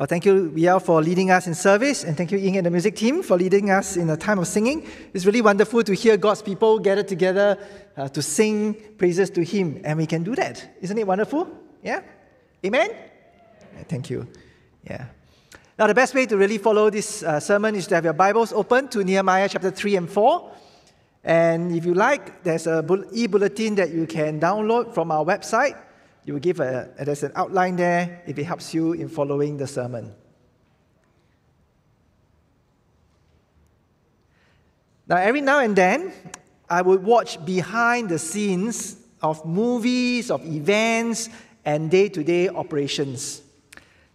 Well, thank you, Riel, for leading us in service, and thank you, Ying and the music team, for leading us in a time of singing. It's really wonderful to hear God's people gather together uh, to sing praises to Him, and we can do that. Isn't it wonderful? Yeah? Amen? Yeah, thank you. Yeah. Now, the best way to really follow this uh, sermon is to have your Bibles open to Nehemiah chapter 3 and 4. And if you like, there's a e bulletin that you can download from our website you will give a, there's an outline there if it helps you in following the sermon. Now, every now and then, I would watch behind the scenes of movies, of events, and day to day operations.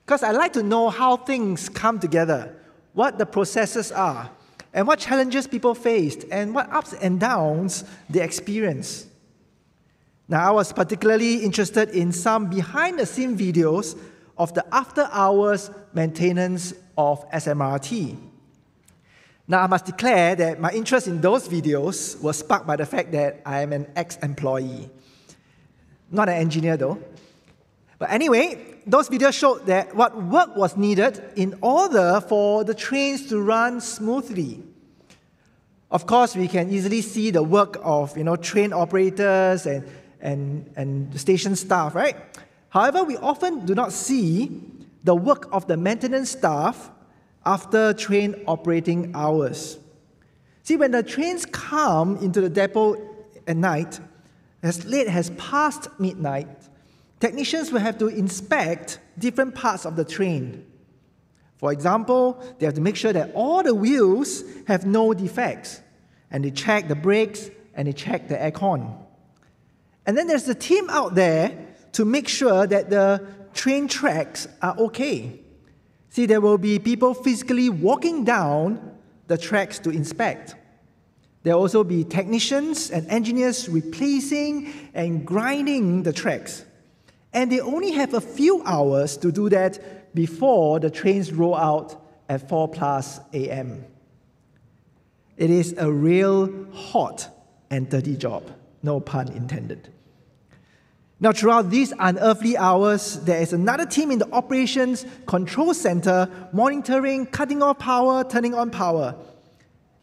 Because I like to know how things come together, what the processes are, and what challenges people faced, and what ups and downs they experience. Now, I was particularly interested in some behind the scenes videos of the after hours maintenance of SMRT. Now, I must declare that my interest in those videos was sparked by the fact that I am an ex employee. Not an engineer, though. But anyway, those videos showed that what work was needed in order for the trains to run smoothly. Of course, we can easily see the work of you know, train operators and and, and station staff, right? However, we often do not see the work of the maintenance staff after train operating hours. See, when the trains come into the depot at night, as late as past midnight, technicians will have to inspect different parts of the train. For example, they have to make sure that all the wheels have no defects, and they check the brakes and they check the aircon. And then there's the team out there to make sure that the train tracks are okay. See, there will be people physically walking down the tracks to inspect. There will also be technicians and engineers replacing and grinding the tracks. And they only have a few hours to do that before the trains roll out at 4 plus a.m. It is a real hot and dirty job, no pun intended. Now, throughout these unearthly hours, there is another team in the operations control center monitoring, cutting off power, turning on power.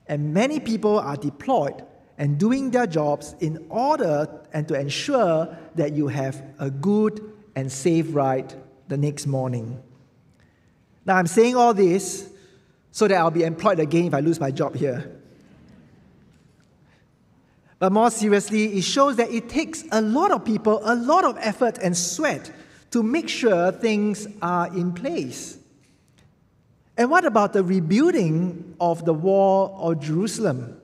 And many people are deployed and doing their jobs in order and to ensure that you have a good and safe ride the next morning. Now, I'm saying all this so that I'll be employed again if I lose my job here. But more seriously, it shows that it takes a lot of people, a lot of effort and sweat to make sure things are in place. And what about the rebuilding of the wall of Jerusalem?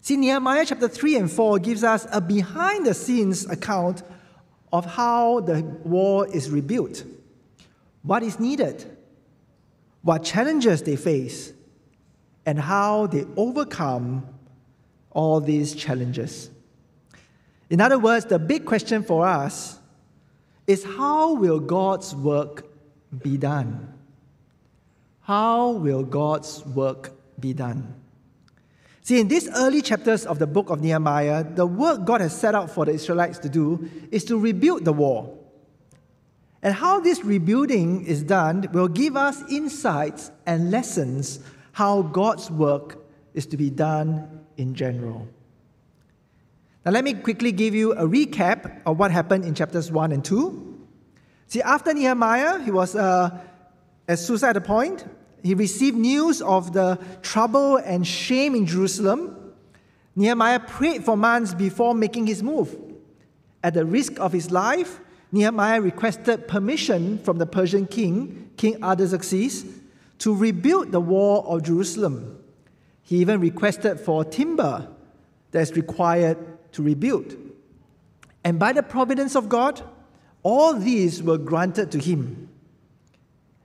See, Nehemiah chapter 3 and 4 gives us a behind the scenes account of how the wall is rebuilt, what is needed, what challenges they face, and how they overcome all these challenges. In other words, the big question for us is how will God's work be done? How will God's work be done? See, in these early chapters of the book of Nehemiah, the work God has set out for the Israelites to do is to rebuild the wall. And how this rebuilding is done will give us insights and lessons how God's work is to be done in general. Now, let me quickly give you a recap of what happened in chapters 1 and 2. See, after Nehemiah, he was uh, at suicide point. He received news of the trouble and shame in Jerusalem. Nehemiah prayed for months before making his move. At the risk of his life, Nehemiah requested permission from the Persian king, King Artaxerxes, to rebuild the wall of Jerusalem. He even requested for timber that's required to rebuild. And by the providence of God, all these were granted to him.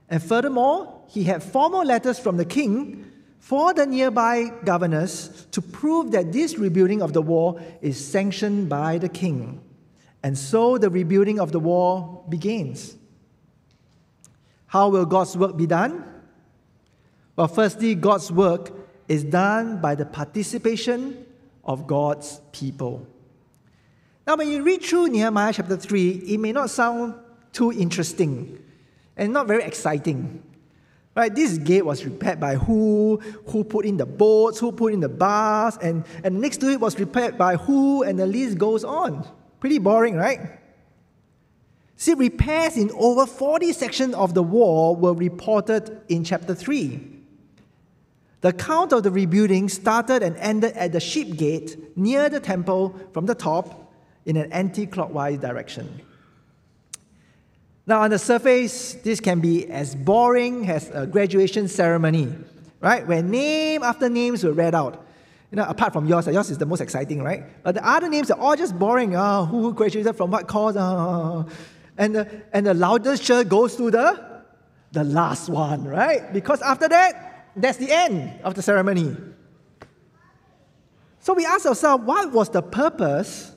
And furthermore, he had formal letters from the king for the nearby governors to prove that this rebuilding of the wall is sanctioned by the king. And so the rebuilding of the wall begins. How will God's work be done? Well, firstly, God's work is done by the participation of God's people. Now, when you read through Nehemiah chapter 3, it may not sound too interesting. and not very exciting. Right? This gate was repaired by who, who put in the boats, who put in the bars, and, and next to it was repaired by who, and the list goes on. Pretty boring, right? See, repairs in over 40 sections of the wall were reported in chapter 3. The count of the rebuilding started and ended at the sheep gate near the temple from the top in an anti clockwise direction. Now, on the surface, this can be as boring as a graduation ceremony, right? Where name after names were read out. You know, apart from yours, yours is the most exciting, right? But the other names are all just boring. Oh, who graduated from what course? Oh. And, the, and the loudest cheer goes to the, the last one, right? Because after that, that's the end of the ceremony. So we ask ourselves, what was the purpose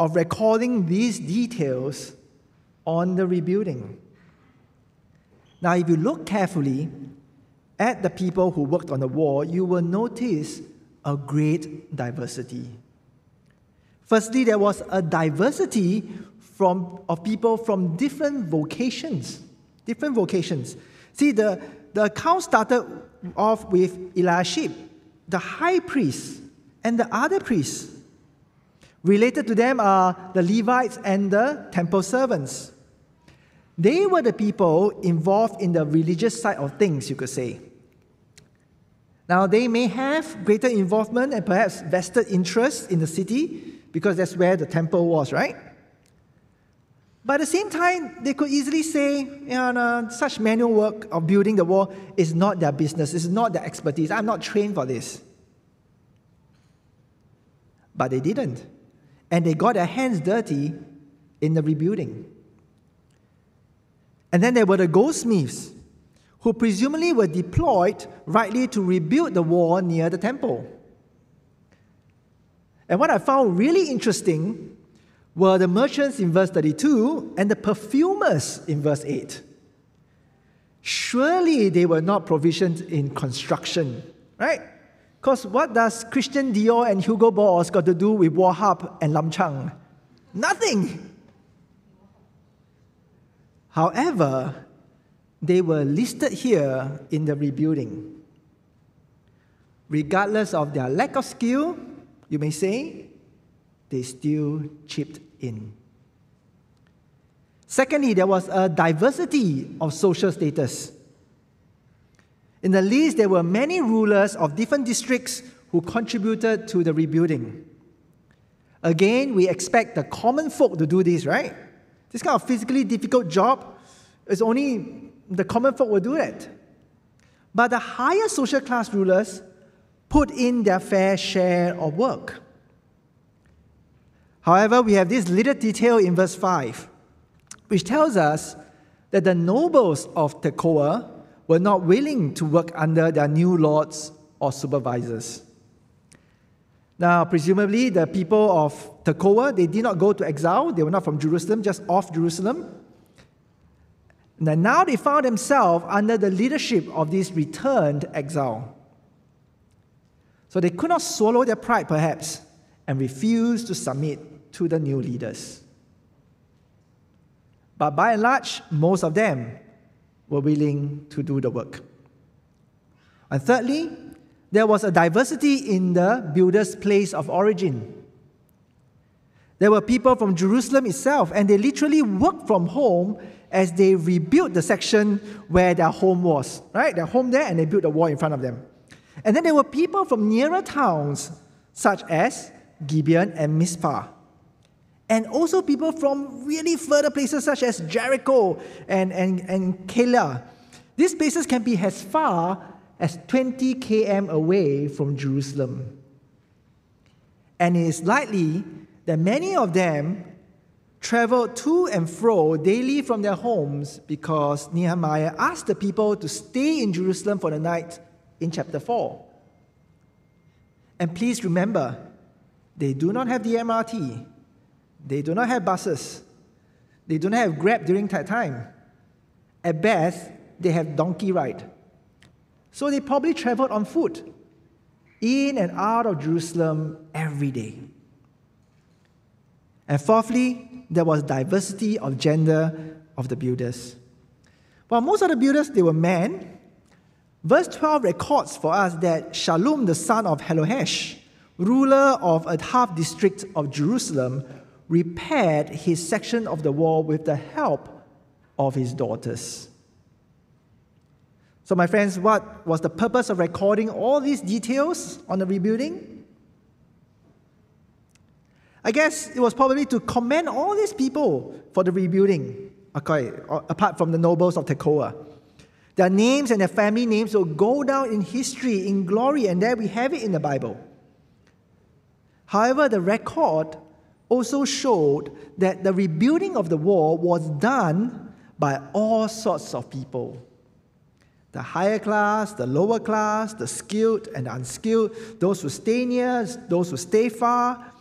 of recording these details on the rebuilding. Now, if you look carefully at the people who worked on the wall, you will notice a great diversity. Firstly, there was a diversity from, of people from different vocations. Different vocations. See, the, the account started off with Eliashib, the high priest, and the other priests. Related to them are the Levites and the temple servants. They were the people involved in the religious side of things, you could say. Now, they may have greater involvement and perhaps vested interest in the city because that's where the temple was, right? But at the same time, they could easily say, you know, such manual work of building the wall is not their business, it's not their expertise. I'm not trained for this. But they didn't and they got their hands dirty in the rebuilding. And then there were the goldsmiths, who presumably were deployed rightly to rebuild the wall near the temple. And what I found really interesting were the merchants in verse 32 and the perfumers in verse 8. Surely they were not provisioned in construction, right? Because what does Christian Dior and Hugo Boss got to do with Woh and Lum Chang? Nothing. However, they were listed here in the rebuilding. Regardless of their lack of skill, you may say, they still chipped in. Secondly, there was a diversity of social status. In the list, there were many rulers of different districts who contributed to the rebuilding. Again, we expect the common folk to do this, right? This kind of physically difficult job is only the common folk will do it. But the higher social class rulers put in their fair share of work. However, we have this little detail in verse 5, which tells us that the nobles of Tekoa were not willing to work under their new lords or supervisors. Now, presumably, the people of Tekoa, they did not go to exile. They were not from Jerusalem, just off Jerusalem. And now they found themselves under the leadership of this returned exile. So they could not swallow their pride, perhaps, and refused to submit to the new leaders. But by and large, most of them were willing to do the work. And thirdly, there was a diversity in the builder's place of origin. There were people from Jerusalem itself, and they literally worked from home as they rebuilt the section where their home was, right? Their home there, and they built a wall in front of them. And then there were people from nearer towns, such as Gibeon and Mizpah and also people from really further places such as Jericho and, and, and Keilah. These places can be as far as 20 km away from Jerusalem. And it is likely that many of them traveled to and fro daily from their homes because Nehemiah asked the people to stay in Jerusalem for the night in chapter 4. And please remember, they do not have the MRT. They do not have buses. They do not have Grab during that time. At best, they have donkey ride. So they probably traveled on foot in and out of Jerusalem every day. And fourthly, there was diversity of gender of the builders. While most of the builders, they were men, verse 12 records for us that Shallum, the son of Hallohesh, ruler of a half district of Jerusalem, repaired his section of the wall with the help of his daughters. So, my friends, what was the purpose of recording all these details on the rebuilding? I guess it was probably to commend all these people for the rebuilding, okay, apart from the nobles of Tekoa. Their names and their family names will go down in history, in glory, and there we have it in the Bible. However, the record also showed that the rebuilding of the wall was done by all sorts of people the higher class, the lower class, the skilled and the unskilled, those who stay near, those who stay far,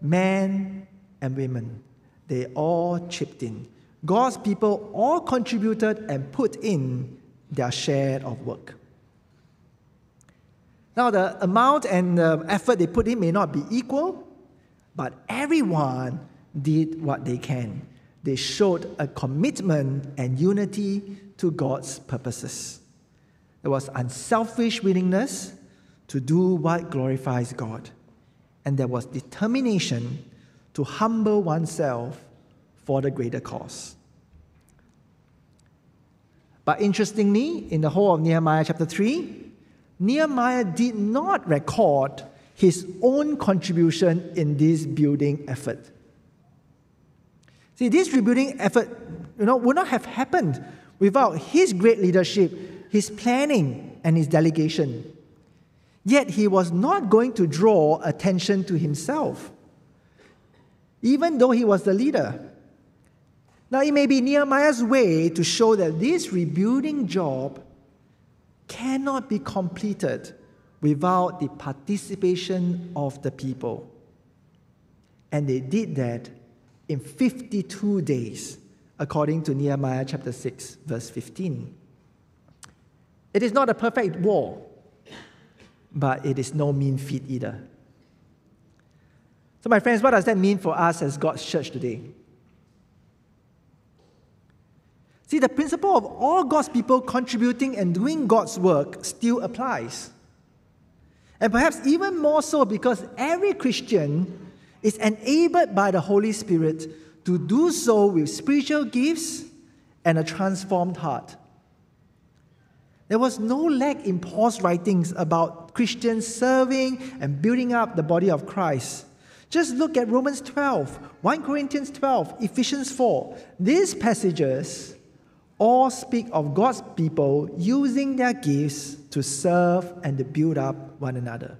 men and women. They all chipped in. God's people all contributed and put in their share of work. Now, the amount and the effort they put in may not be equal, but everyone did what they can. They showed a commitment and unity to God's purposes. There was unselfish willingness to do what glorifies God, and there was determination to humble oneself for the greater cause. But interestingly, in the whole of Nehemiah chapter 3, Nehemiah did not record his own contribution in this building effort. See, this rebuilding effort you know, would not have happened without his great leadership, his planning, and his delegation. Yet he was not going to draw attention to himself, even though he was the leader. Now, it may be Nehemiah's way to show that this rebuilding job cannot be completed without the participation of the people. And they did that in 52 days, according to Nehemiah chapter 6, verse 15. It is not a perfect wall, but it is no mean feat either. So, my friends, what does that mean for us as God's church today? See, the principle of all God's people contributing and doing God's work still applies. And perhaps even more so because every Christian is enabled by the Holy Spirit to do so with spiritual gifts and a transformed heart. There was no lack in Paul's writings about Christians serving and building up the body of Christ. Just look at Romans 12, 1 Corinthians 12, Ephesians 4. These passages all speak of God's people using their gifts to serve and to build up one another.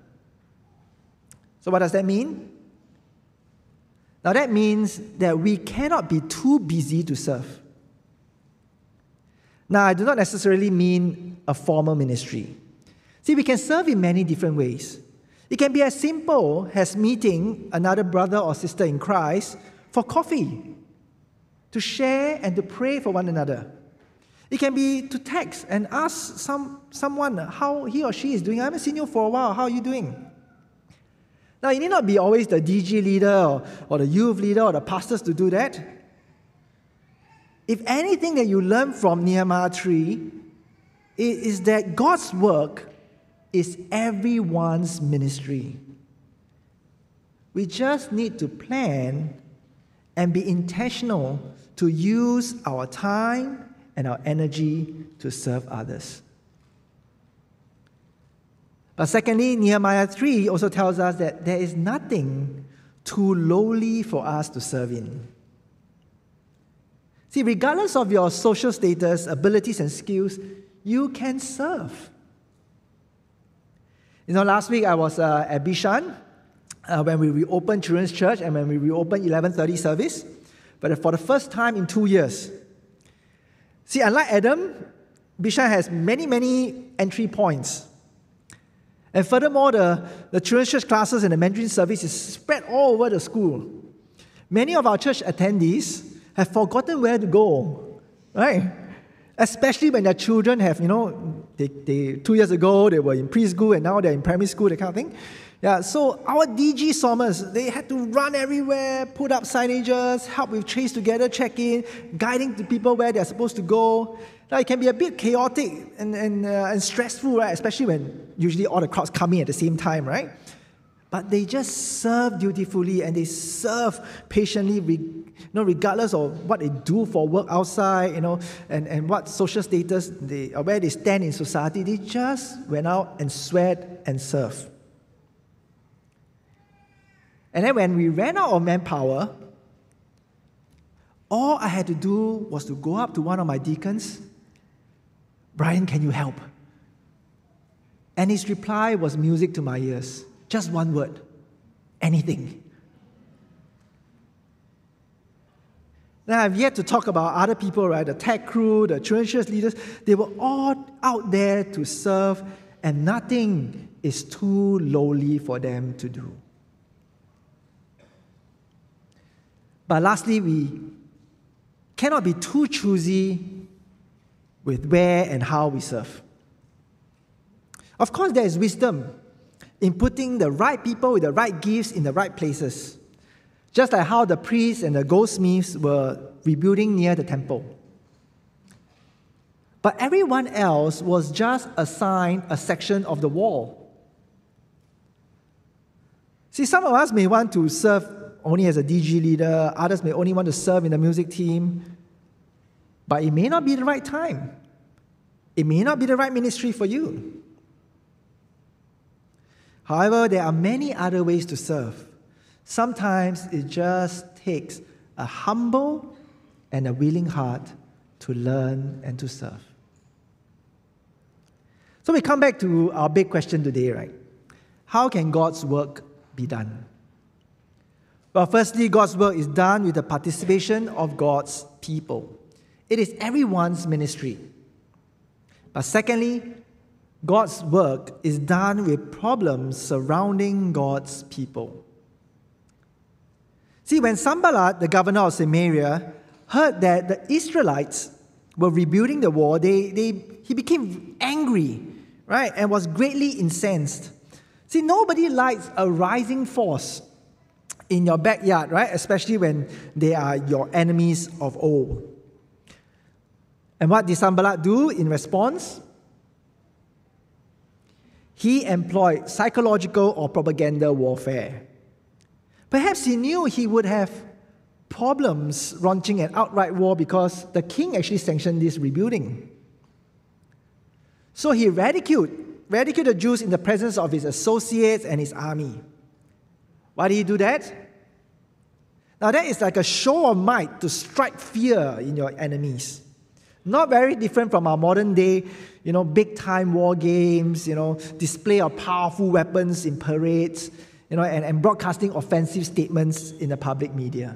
So, what does that mean? Now, that means that we cannot be too busy to serve. Now, I do not necessarily mean a formal ministry. See, we can serve in many different ways. It can be as simple as meeting another brother or sister in Christ for coffee, to share and to pray for one another. It can be to text and ask some, someone how he or she is doing. I haven't seen you for a while. How are you doing? Now, you need not be always the DG leader or, or the youth leader or the pastors to do that. If anything that you learn from Nehemiah 3 is that God's work is everyone's ministry. We just need to plan and be intentional to use our time and our energy to serve others. But secondly, Nehemiah 3 also tells us that there is nothing too lowly for us to serve in. See, regardless of your social status, abilities, and skills, you can serve. You know, last week I was uh, at Bishan uh, when we reopened Children's Church and when we reopened 11:30 service. But for the first time in two years, See, unlike Adam, Bishan has many, many entry points. And furthermore, the, the children's church classes and the Mandarin service is spread all over the school. Many of our church attendees have forgotten where to go, right? Especially when their children have, you know, They, they, two years ago, they were in preschool and now they're in primary school, that kind of thing. Yeah, so our DG SOMers, they had to run everywhere, put up signages, help with TraceTogether check-in, guiding the people where they're supposed to go. Now, it can be a bit chaotic and, and, uh, and stressful, right? Especially when usually all the crowds come in at the same time, right? But they just serve dutifully and they serve patiently, you know, regardless of what they do for work outside, you know, and, and what social status they, or where they stand in society. They just went out and sweat and served. And then when we ran out of manpower, all I had to do was to go up to one of my deacons, Brian, can you help? And his reply was music to my ears. Just one word anything. Now, I've yet to talk about other people, right? The tech crew, the church leaders. They were all out there to serve, and nothing is too lowly for them to do. But lastly, we cannot be too choosy with where and how we serve. Of course, there is wisdom in putting the right people with the right gifts in the right places, just like how the priests and the goldsmiths were rebuilding near the temple. But everyone else was just assigned a section of the wall. See, some of us may want to serve only as a DG leader, others may only want to serve in the music team, but it may not be the right time. It may not be the right ministry for you. However, there are many other ways to serve. Sometimes it just takes a humble and a willing heart to learn and to serve. So we come back to our big question today, right? How can God's work be done? Well, firstly, God's work is done with the participation of God's people. It is everyone's ministry. But secondly, God's work is done with problems surrounding God's people. See, when Sanballat, the governor of Samaria, heard that the Israelites were rebuilding the wall, they, they, he became angry, right, and was greatly incensed. See, nobody likes a rising force in your backyard, right? Especially when they are your enemies of old. And what did Sanballat do in response? He employed psychological or propaganda warfare. Perhaps he knew he would have problems launching an outright war because the king actually sanctioned this rebuilding. So he ridiculed, ridiculed the Jews in the presence of his associates and his army. Why did he do that? Now, that is like a show of might to strike fear in your enemies. Not very different from our modern day, you know, big time war games, you know, display of powerful weapons in parades, you know, and, and broadcasting offensive statements in the public media.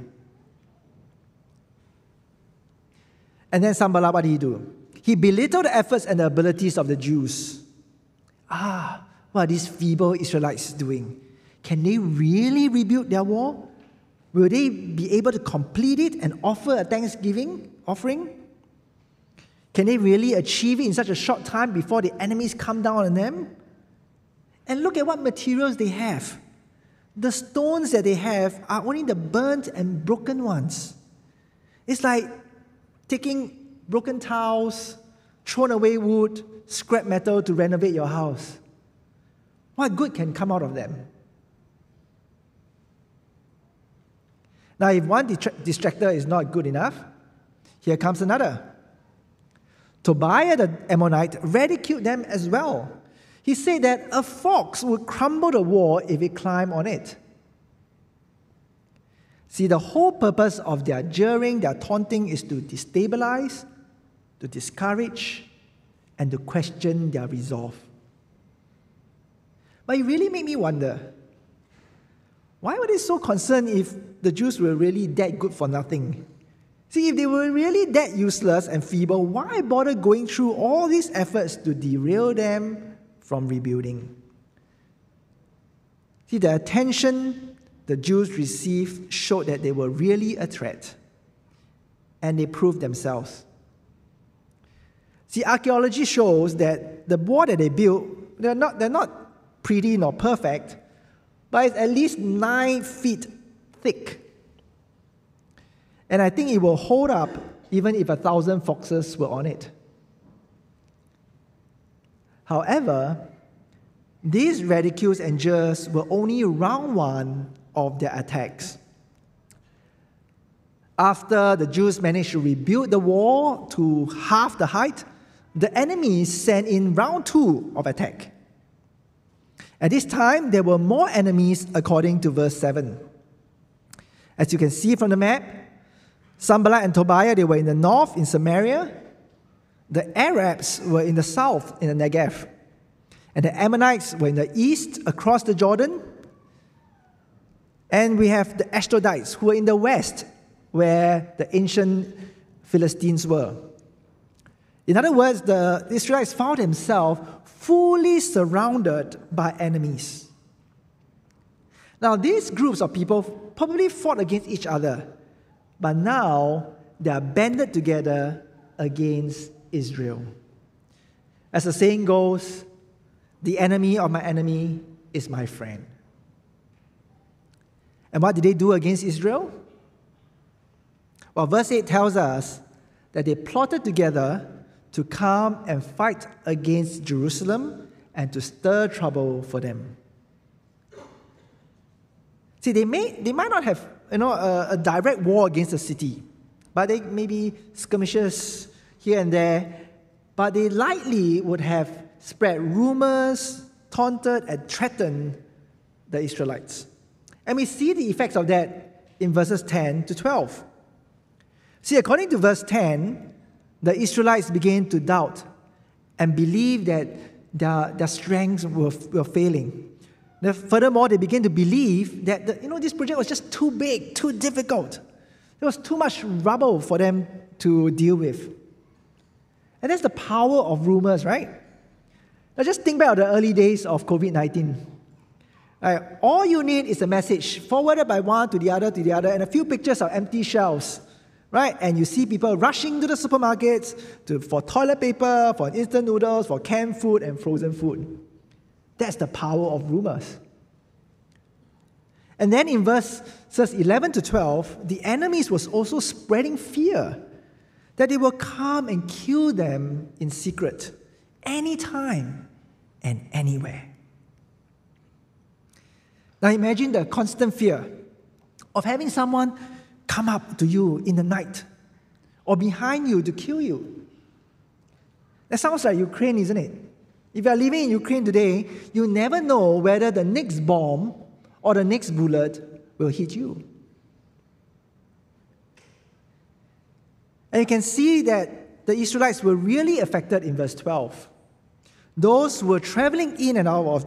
And then Sanballat, what did he do? He belittled the efforts and the abilities of the Jews. Ah, what are these feeble Israelites doing? Can they really rebuild their wall? Will they be able to complete it and offer a thanksgiving offering? Can they really achieve it in such a short time before the enemies come down on them? And look at what materials they have. The stones that they have are only the burnt and broken ones. It's like taking broken tiles, thrown away wood, scrap metal to renovate your house. What good can come out of them? Now, if one distractor is not good enough, here comes another. Tobiah the Ammonite ridiculed them as well. He said that a fox would crumble the wall if it climbed on it. See, the whole purpose of their jeering, their taunting is to destabilize, to discourage, and to question their resolve. But it really made me wonder why were they so concerned if the Jews were really that good for nothing? See, if they were really that useless and feeble, why bother going through all these efforts to derail them from rebuilding? See, the attention the Jews received showed that they were really a threat, and they proved themselves. See, archaeology shows that the wall that they built, they're not, they're not pretty nor perfect, but it's at least nine feet thick. And I think it will hold up even if a thousand foxes were on it. However, these ridicules and jeers were only round one of their attacks. After the Jews managed to rebuild the wall to half the height, the enemy sent in round two of attack. At this time, there were more enemies according to verse 7. As you can see from the map, Sanballat and Tobiah, they were in the north in Samaria. The Arabs were in the south in the Negev. And the Ammonites were in the east across the Jordan. And we have the Ashdodites who were in the west where the ancient Philistines were. In other words, the Israelites found themselves fully surrounded by enemies. Now, these groups of people probably fought against each other, but now they are banded together against Israel. As the saying goes, the enemy of my enemy is my friend. And what did they do against Israel? Well, verse 8 tells us that they plotted together to come and fight against Jerusalem and to stir trouble for them. See, they, may, they might not have you know, a, a direct war against the city, but they maybe skirmishes here and there, but they likely would have spread rumors, taunted, and threatened the Israelites. And we see the effects of that in verses 10 to 12. See, according to verse 10, the Israelites began to doubt and believe that their, their strengths were, were failing. Now, furthermore, they began to believe that the, you know, this project was just too big, too difficult. There was too much rubble for them to deal with. And that's the power of rumors, right? Now just think back to the early days of COVID 19. Right, all you need is a message forwarded by one to the other to the other, and a few pictures of empty shelves. Right? And you see people rushing to the supermarkets to, for toilet paper, for instant noodles, for canned food and frozen food. That's the power of rumors. And then in verses 11 to 12, the enemies was also spreading fear that they will come and kill them in secret anytime and anywhere. Now imagine the constant fear of having someone come up to you in the night or behind you to kill you. That sounds like Ukraine, isn't it? If you are living in Ukraine today, you never know whether the next bomb or the next bullet will hit you. And you can see that the Israelites were really affected in verse 12. Those who were traveling in and out of,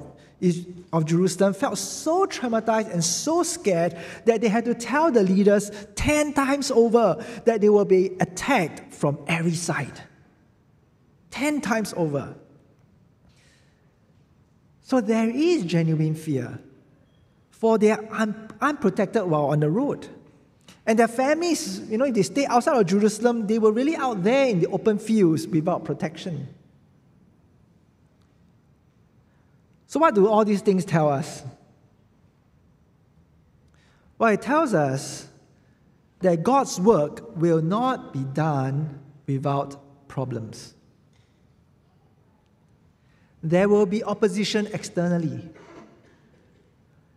of Jerusalem felt so traumatized and so scared that they had to tell the leaders 10 times over that they will be attacked from every side. 10 times over. So there is genuine fear, for they are un- unprotected while on the road. And their families, you know, if they stay outside of Jerusalem, they were really out there in the open fields without protection. So, what do all these things tell us? Well, it tells us that God's work will not be done without problems. There will be opposition externally.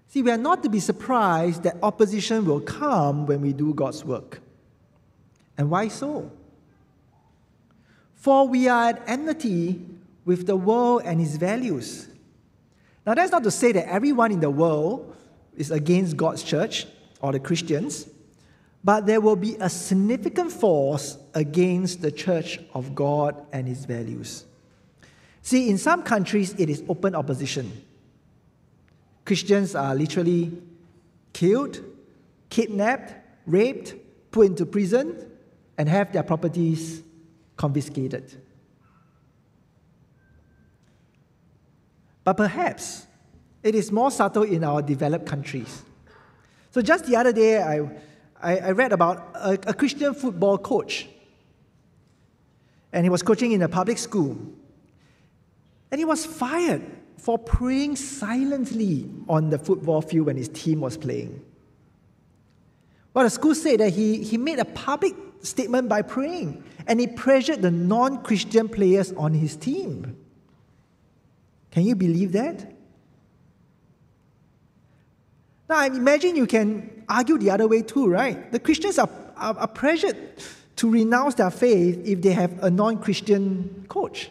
See, we are not to be surprised that opposition will come when we do God's work. And why so? For we are at enmity with the world and its values. Now, that's not to say that everyone in the world is against God's church or the Christians, but there will be a significant force against the church of God and its values. See, in some countries, it is open opposition. Christians are literally killed, kidnapped, raped, put into prison, and have their properties confiscated. But perhaps it is more subtle in our developed countries. So just the other day, I, I, I read about a, a Christian football coach. and he was coaching in a public school. And he was fired for praying silently on the football field when his team was playing. Well, the school said that he, he made a public statement by praying, and he pressured the non Christian players on his team. Can you believe that? Now, I imagine you can argue the other way too, right? The Christians are, are, are pressured to renounce their faith if they have a non Christian coach.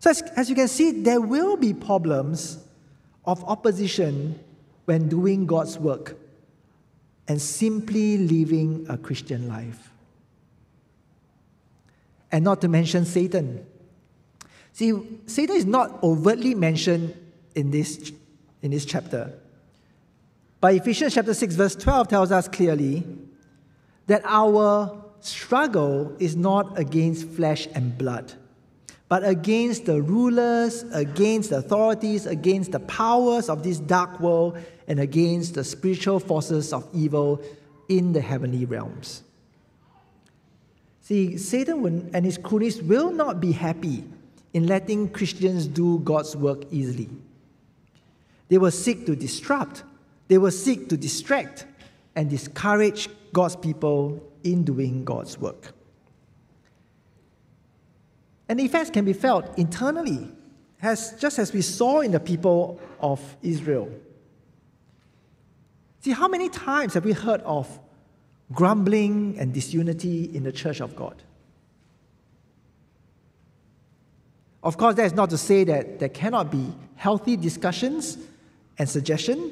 So, as, as you can see, there will be problems of opposition when doing God's work and simply living a Christian life. And not to mention Satan. See, Satan is not overtly mentioned in this, in this chapter. But Ephesians chapter 6, verse 12 tells us clearly that our struggle is not against flesh and blood but against the rulers, against the authorities, against the powers of this dark world, and against the spiritual forces of evil in the heavenly realms. See, Satan and his cronies will not be happy in letting Christians do God's work easily. They will seek to disrupt, they will seek to distract, and discourage God's people in doing God's work. And the effects can be felt internally, as, just as we saw in the people of Israel. See, how many times have we heard of grumbling and disunity in the church of God? Of course, that is not to say that there cannot be healthy discussions and suggestion.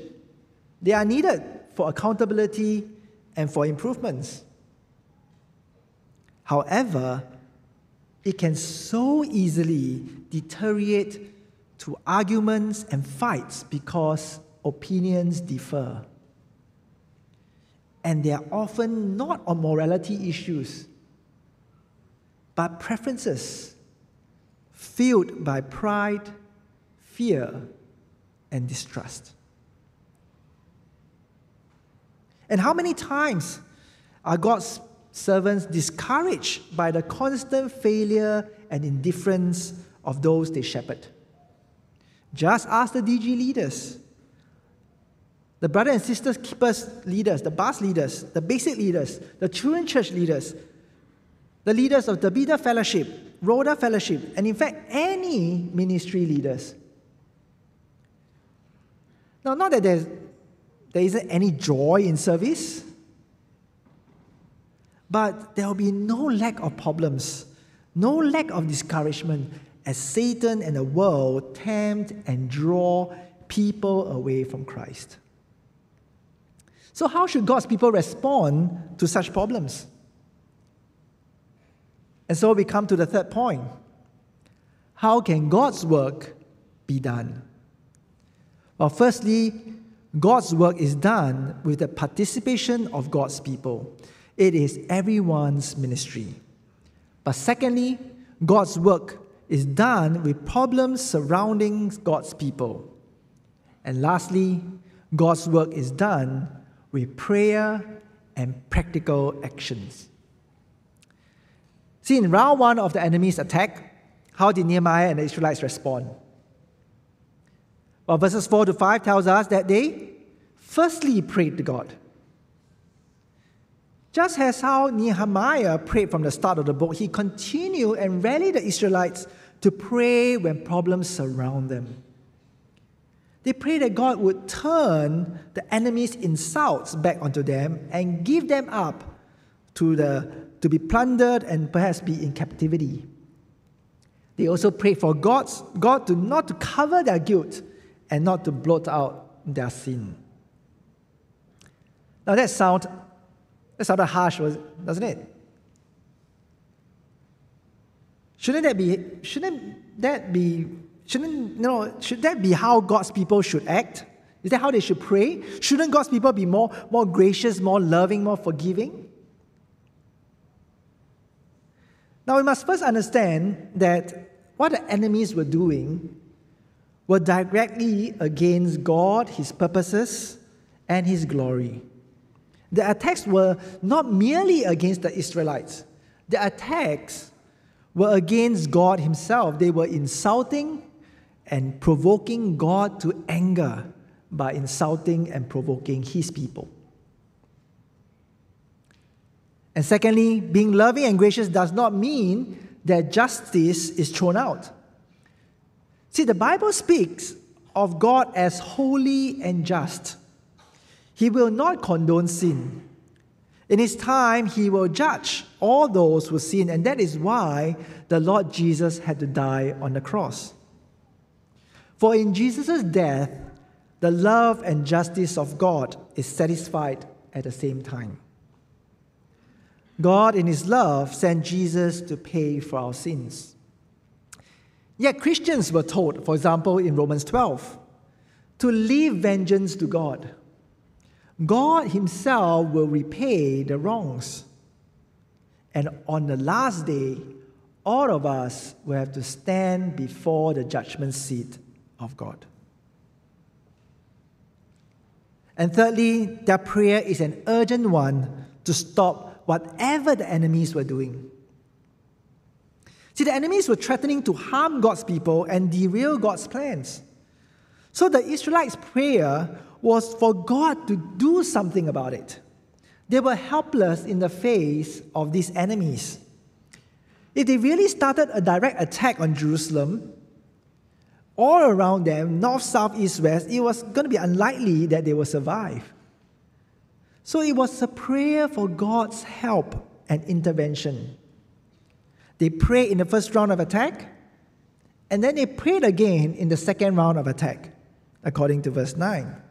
They are needed for accountability and for improvements. However, it can so easily deteriorate to arguments and fights because opinions differ. And they are often not on morality issues, but preferences fueled by pride, fear, and distrust. And how many times are God's servants discouraged by the constant failure and indifference of those they shepherd. Just ask the DG leaders, the brother and sisters keepers leaders, the bus leaders, the basic leaders, the children church leaders, the leaders of the Beta Fellowship, Rhoda Fellowship, and in fact, any ministry leaders. Now, not that there's, there isn't any joy in service, but there will be no lack of problems, no lack of discouragement as Satan and the world tempt and draw people away from Christ. So, how should God's people respond to such problems? And so we come to the third point. How can God's work be done? Well, firstly, God's work is done with the participation of God's people. It is everyone's ministry. But secondly, God's work is done with problems surrounding God's people. And lastly, God's work is done with prayer and practical actions. See, in round one of the enemy's attack, how did Nehemiah and the Israelites respond? Well, verses 4 to 5 tells us that they firstly prayed to God. Just as how Nehemiah prayed from the start of the book, he continued and rallied the Israelites to pray when problems surround them. They prayed that God would turn the enemy's insults back onto them and give them up to, the, to be plundered and perhaps be in captivity. They also prayed for God's, God to not to cover their guilt and not to blot out their sin. Now that sound that rather harsh, doesn't it? Shouldn't that be, shouldn't that be, shouldn't, you know, should that be how God's people should act? Is that how they should pray? Shouldn't God's people be more, more gracious, more loving, more forgiving? Now, we must first understand that what the enemies were doing were directly against God, His purposes, and His glory. The attacks were not merely against the Israelites, The attacks were against God Himself. They were insulting and provoking God to anger by insulting and provoking His people. And secondly, being loving and gracious does not mean that justice is thrown out. See, the Bible speaks of God as holy and just. He will not condone sin. In his time, he will judge all those who sin, and that is why the Lord Jesus had to die on the cross. For in Jesus' death, the love and justice of God is satisfied at the same time. God, in his love, sent Jesus to pay for our sins. Yet Christians were told, for example, in Romans 12, to leave vengeance to God. God Himself will repay the wrongs. And on the last day, all of us will have to stand before the judgment seat of God. And thirdly, their prayer is an urgent one to stop whatever the enemies were doing. See, the enemies were threatening to harm God's people and derail God's plans. So the Israelites' prayer was for God to do something about it. They were helpless in the face of these enemies. If they really started a direct attack on Jerusalem, all around them, north, south, east, west, it was going to be unlikely that they would survive. So it was a prayer for God's help and intervention. They prayed in the first round of attack, and then they prayed again in the second round of attack, according to verse 9.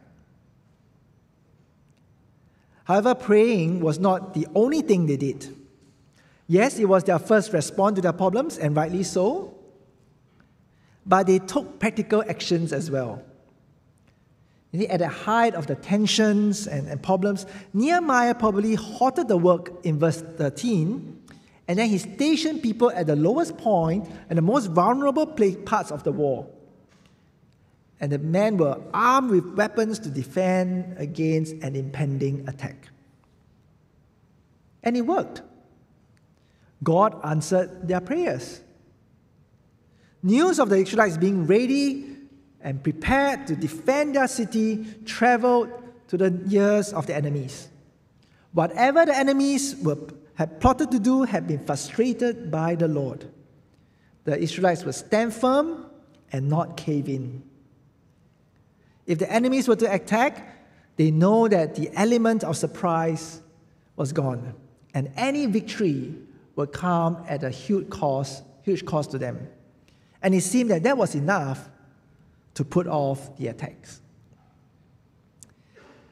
However, praying was not the only thing they did. Yes, it was their first response to their problems, and rightly so, but they took practical actions as well. At the height of the tensions and, and problems, Nehemiah probably halted the work in verse 13, and then he stationed people at the lowest point and the most vulnerable parts of the wall. And the men were armed with weapons to defend against an impending attack. And it worked. God answered their prayers. News of the Israelites being ready and prepared to defend their city traveled to the ears of the enemies. Whatever the enemies were, had plotted to do had been frustrated by the Lord. The Israelites would stand firm and not cave in. If the enemies were to attack, they know that the element of surprise was gone, and any victory would come at a huge cost, huge cost to them. And it seemed that that was enough to put off the attacks.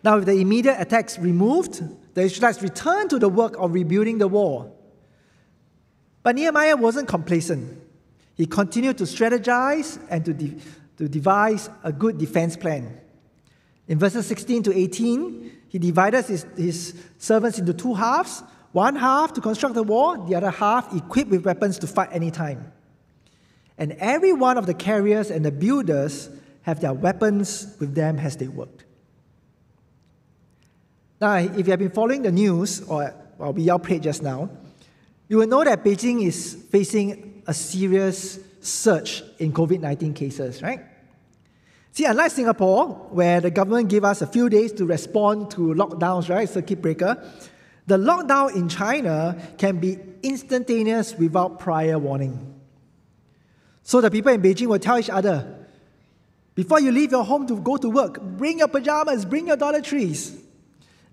Now, with the immediate attacks removed, the Israelites returned to the work of rebuilding the wall. But Nehemiah wasn't complacent. He continued to strategize and to, de- to devise a good defense plan. In verses 16 to 18, he divided his, his servants into two halves one half to construct the wall, the other half equipped with weapons to fight anytime. And every one of the carriers and the builders have their weapons with them as they worked. Now, if you have been following the news, or, we all prayed just now, you will know that Beijing is facing a serious surge in COVID 19 cases, right? See, unlike Singapore, where the government gave us a few days to respond to lockdowns, right, circuit breaker, the lockdown in China can be instantaneous without prior warning. So the people in Beijing will tell each other, before you leave your home to go to work, bring your pajamas, bring your toiletries.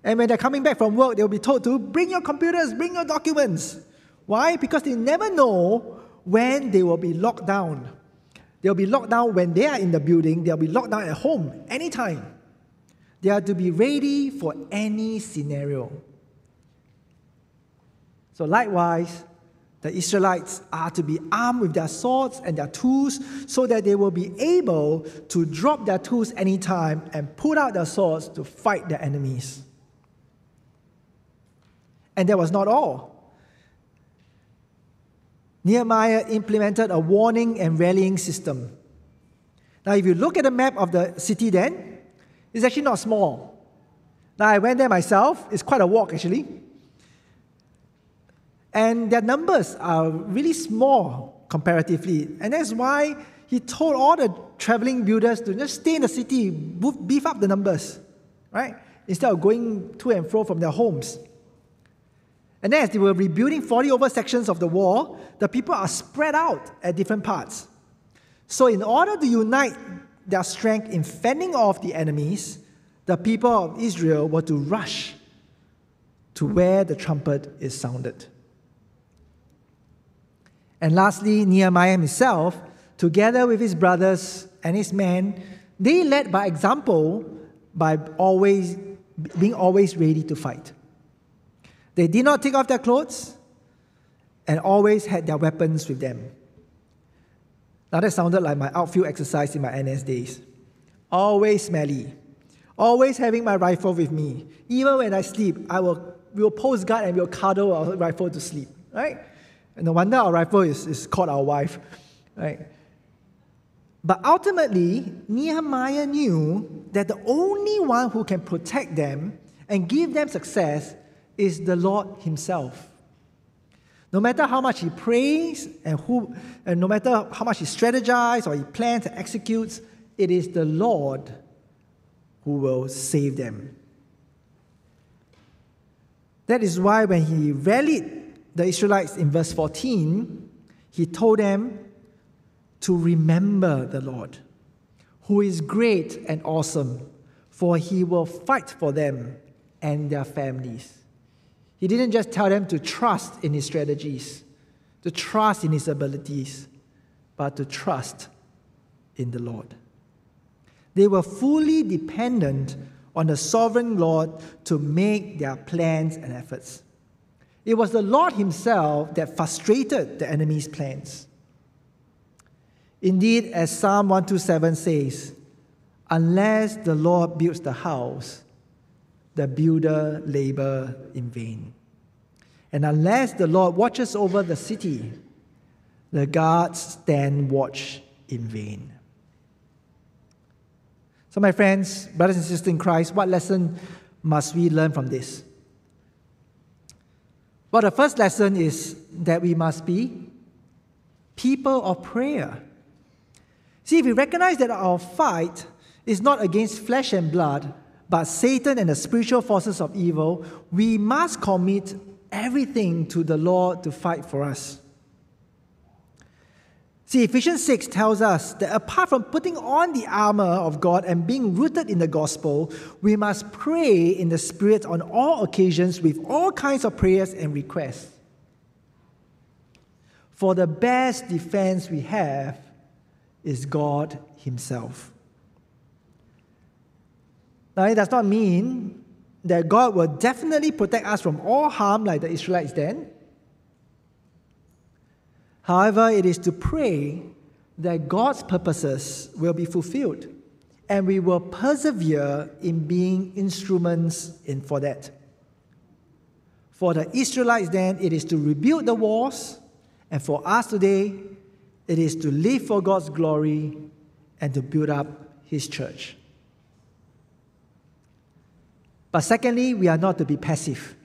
And when they're coming back from work, they'll be told to bring your computers, bring your documents. Why? Because they never know when they will be locked down. They'll be locked down when they are in the building, they'll be locked down at home anytime. They are to be ready for any scenario. So, likewise, the Israelites are to be armed with their swords and their tools so that they will be able to drop their tools anytime and put out their swords to fight their enemies. And that was not all. Nehemiah implemented a warning and rallying system. Now, if you look at the map of the city then, it's actually not small. Now, I went there myself, it's quite a walk actually. And their numbers are really small comparatively. And that's why he told all the traveling builders to just stay in the city, beef up the numbers, right? Instead of going to and fro from their homes. And as they were rebuilding 40 over sections of the wall, the people are spread out at different parts. So, in order to unite their strength in fending off the enemies, the people of Israel were to rush to where the trumpet is sounded. And lastly, Nehemiah himself, together with his brothers and his men, they led by example by always being always ready to fight. They did not take off their clothes and always had their weapons with them. Now that sounded like my outfield exercise in my NS days. Always smelly, always having my rifle with me. Even when I sleep, I will we'll post guard and we'll cuddle our rifle to sleep, right? And no wonder our rifle is, is called our wife, right? But ultimately, Nehemiah knew that the only one who can protect them and give them success is the Lord Himself. No matter how much He prays and, who, and no matter how much He strategizes or He plans and executes, it is the Lord who will save them. That is why when He rallied the Israelites in verse 14, He told them to remember the Lord, who is great and awesome, for He will fight for them and their families. He didn't just tell them to trust in his strategies, to trust in his abilities, but to trust in the Lord. They were fully dependent on the sovereign Lord to make their plans and efforts. It was the Lord Himself that frustrated the enemy's plans. Indeed, as Psalm 127 says, unless the Lord builds the house, the builder labor in vain. And unless the Lord watches over the city, the guards stand watch in vain. So, my friends, brothers and sisters in Christ, what lesson must we learn from this? Well, the first lesson is that we must be people of prayer. See, if we recognize that our fight is not against flesh and blood, but Satan and the spiritual forces of evil, we must commit everything to the Lord to fight for us. See, Ephesians 6 tells us that apart from putting on the armor of God and being rooted in the gospel, we must pray in the Spirit on all occasions with all kinds of prayers and requests. For the best defense we have is God Himself. Now, it does not mean that God will definitely protect us from all harm like the Israelites then. However, it is to pray that God's purposes will be fulfilled and we will persevere in being instruments in, for that. For the Israelites, then, it is to rebuild the walls, and for us today, it is to live for God's glory and to build up His church. But secondly, we are not to be passive.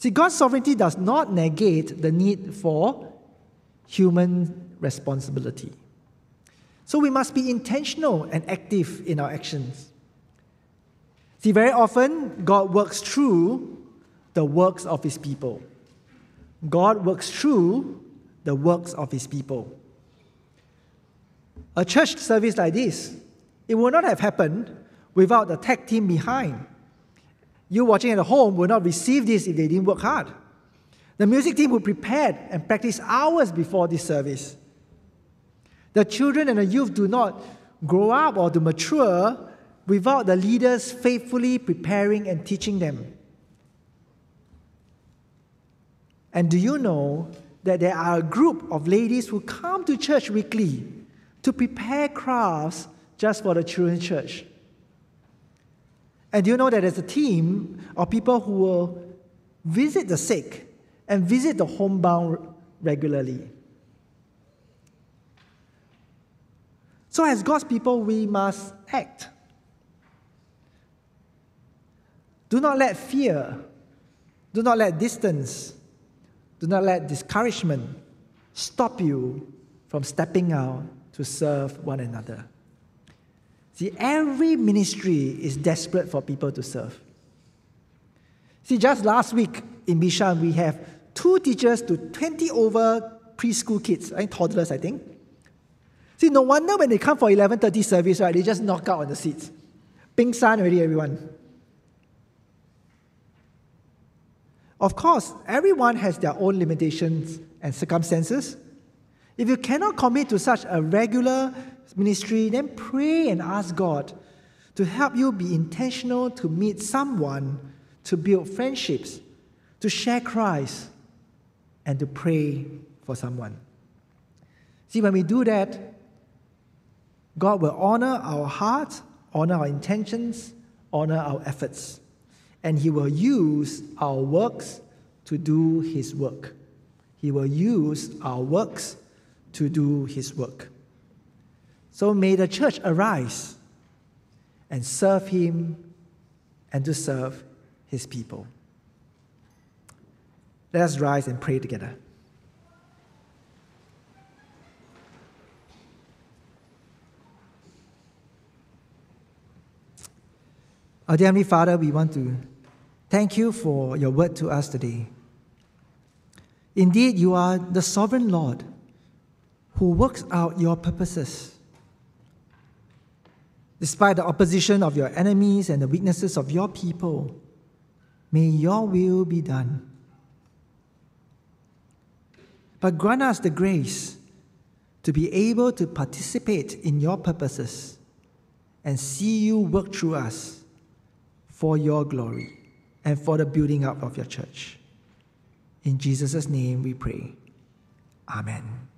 See, God's sovereignty does not negate the need for human responsibility. So we must be intentional and active in our actions. See, very often, God works through the works of His people. God works through the works of His people. A church service like this, it would not have happened without the tech team behind. You watching at home will not receive this if they didn't work hard. The music team will prepare and practice hours before this service. The children and the youth do not grow up or to mature without the leaders faithfully preparing and teaching them. And do you know that there are a group of ladies who come to church weekly to prepare crafts just for the children's church? And do you know that there's a team of people who will visit the sick and visit the homebound regularly? So, as God's people, we must act. Do not let fear Do not let distance, do not let discouragement stop you from stepping out to serve one another. See, every ministry is desperate for people to serve. See, just last week in Bishan, we have two teachers to 20 over preschool kids, right? toddlers, I think. See, no wonder when they come for 11.30 service, right, they just knock out on the seats. Ping san already, everyone. Of course, everyone has their own limitations and circumstances. If you cannot commit to such a regular ministry, then pray and ask God to help you be intentional to meet someone, to build friendships, to share Christ, and to pray for someone. See, when we do that, God will honor our heart, honor our intentions, honor our efforts, and He will use our works to do His work. He will use our works to do His work. So may the church arise and serve Him and to serve His people. Let us rise and pray together. Our dear Heavenly Father, we want to thank you for your word to us today. Indeed, you are the sovereign Lord who works out your purposes. Despite the opposition of your enemies and the weaknesses of your people, may your will be done. But grant us the grace to be able to participate in your purposes and see you work through us for your glory and for the building up of your church. In Jesus' name we pray. Amen.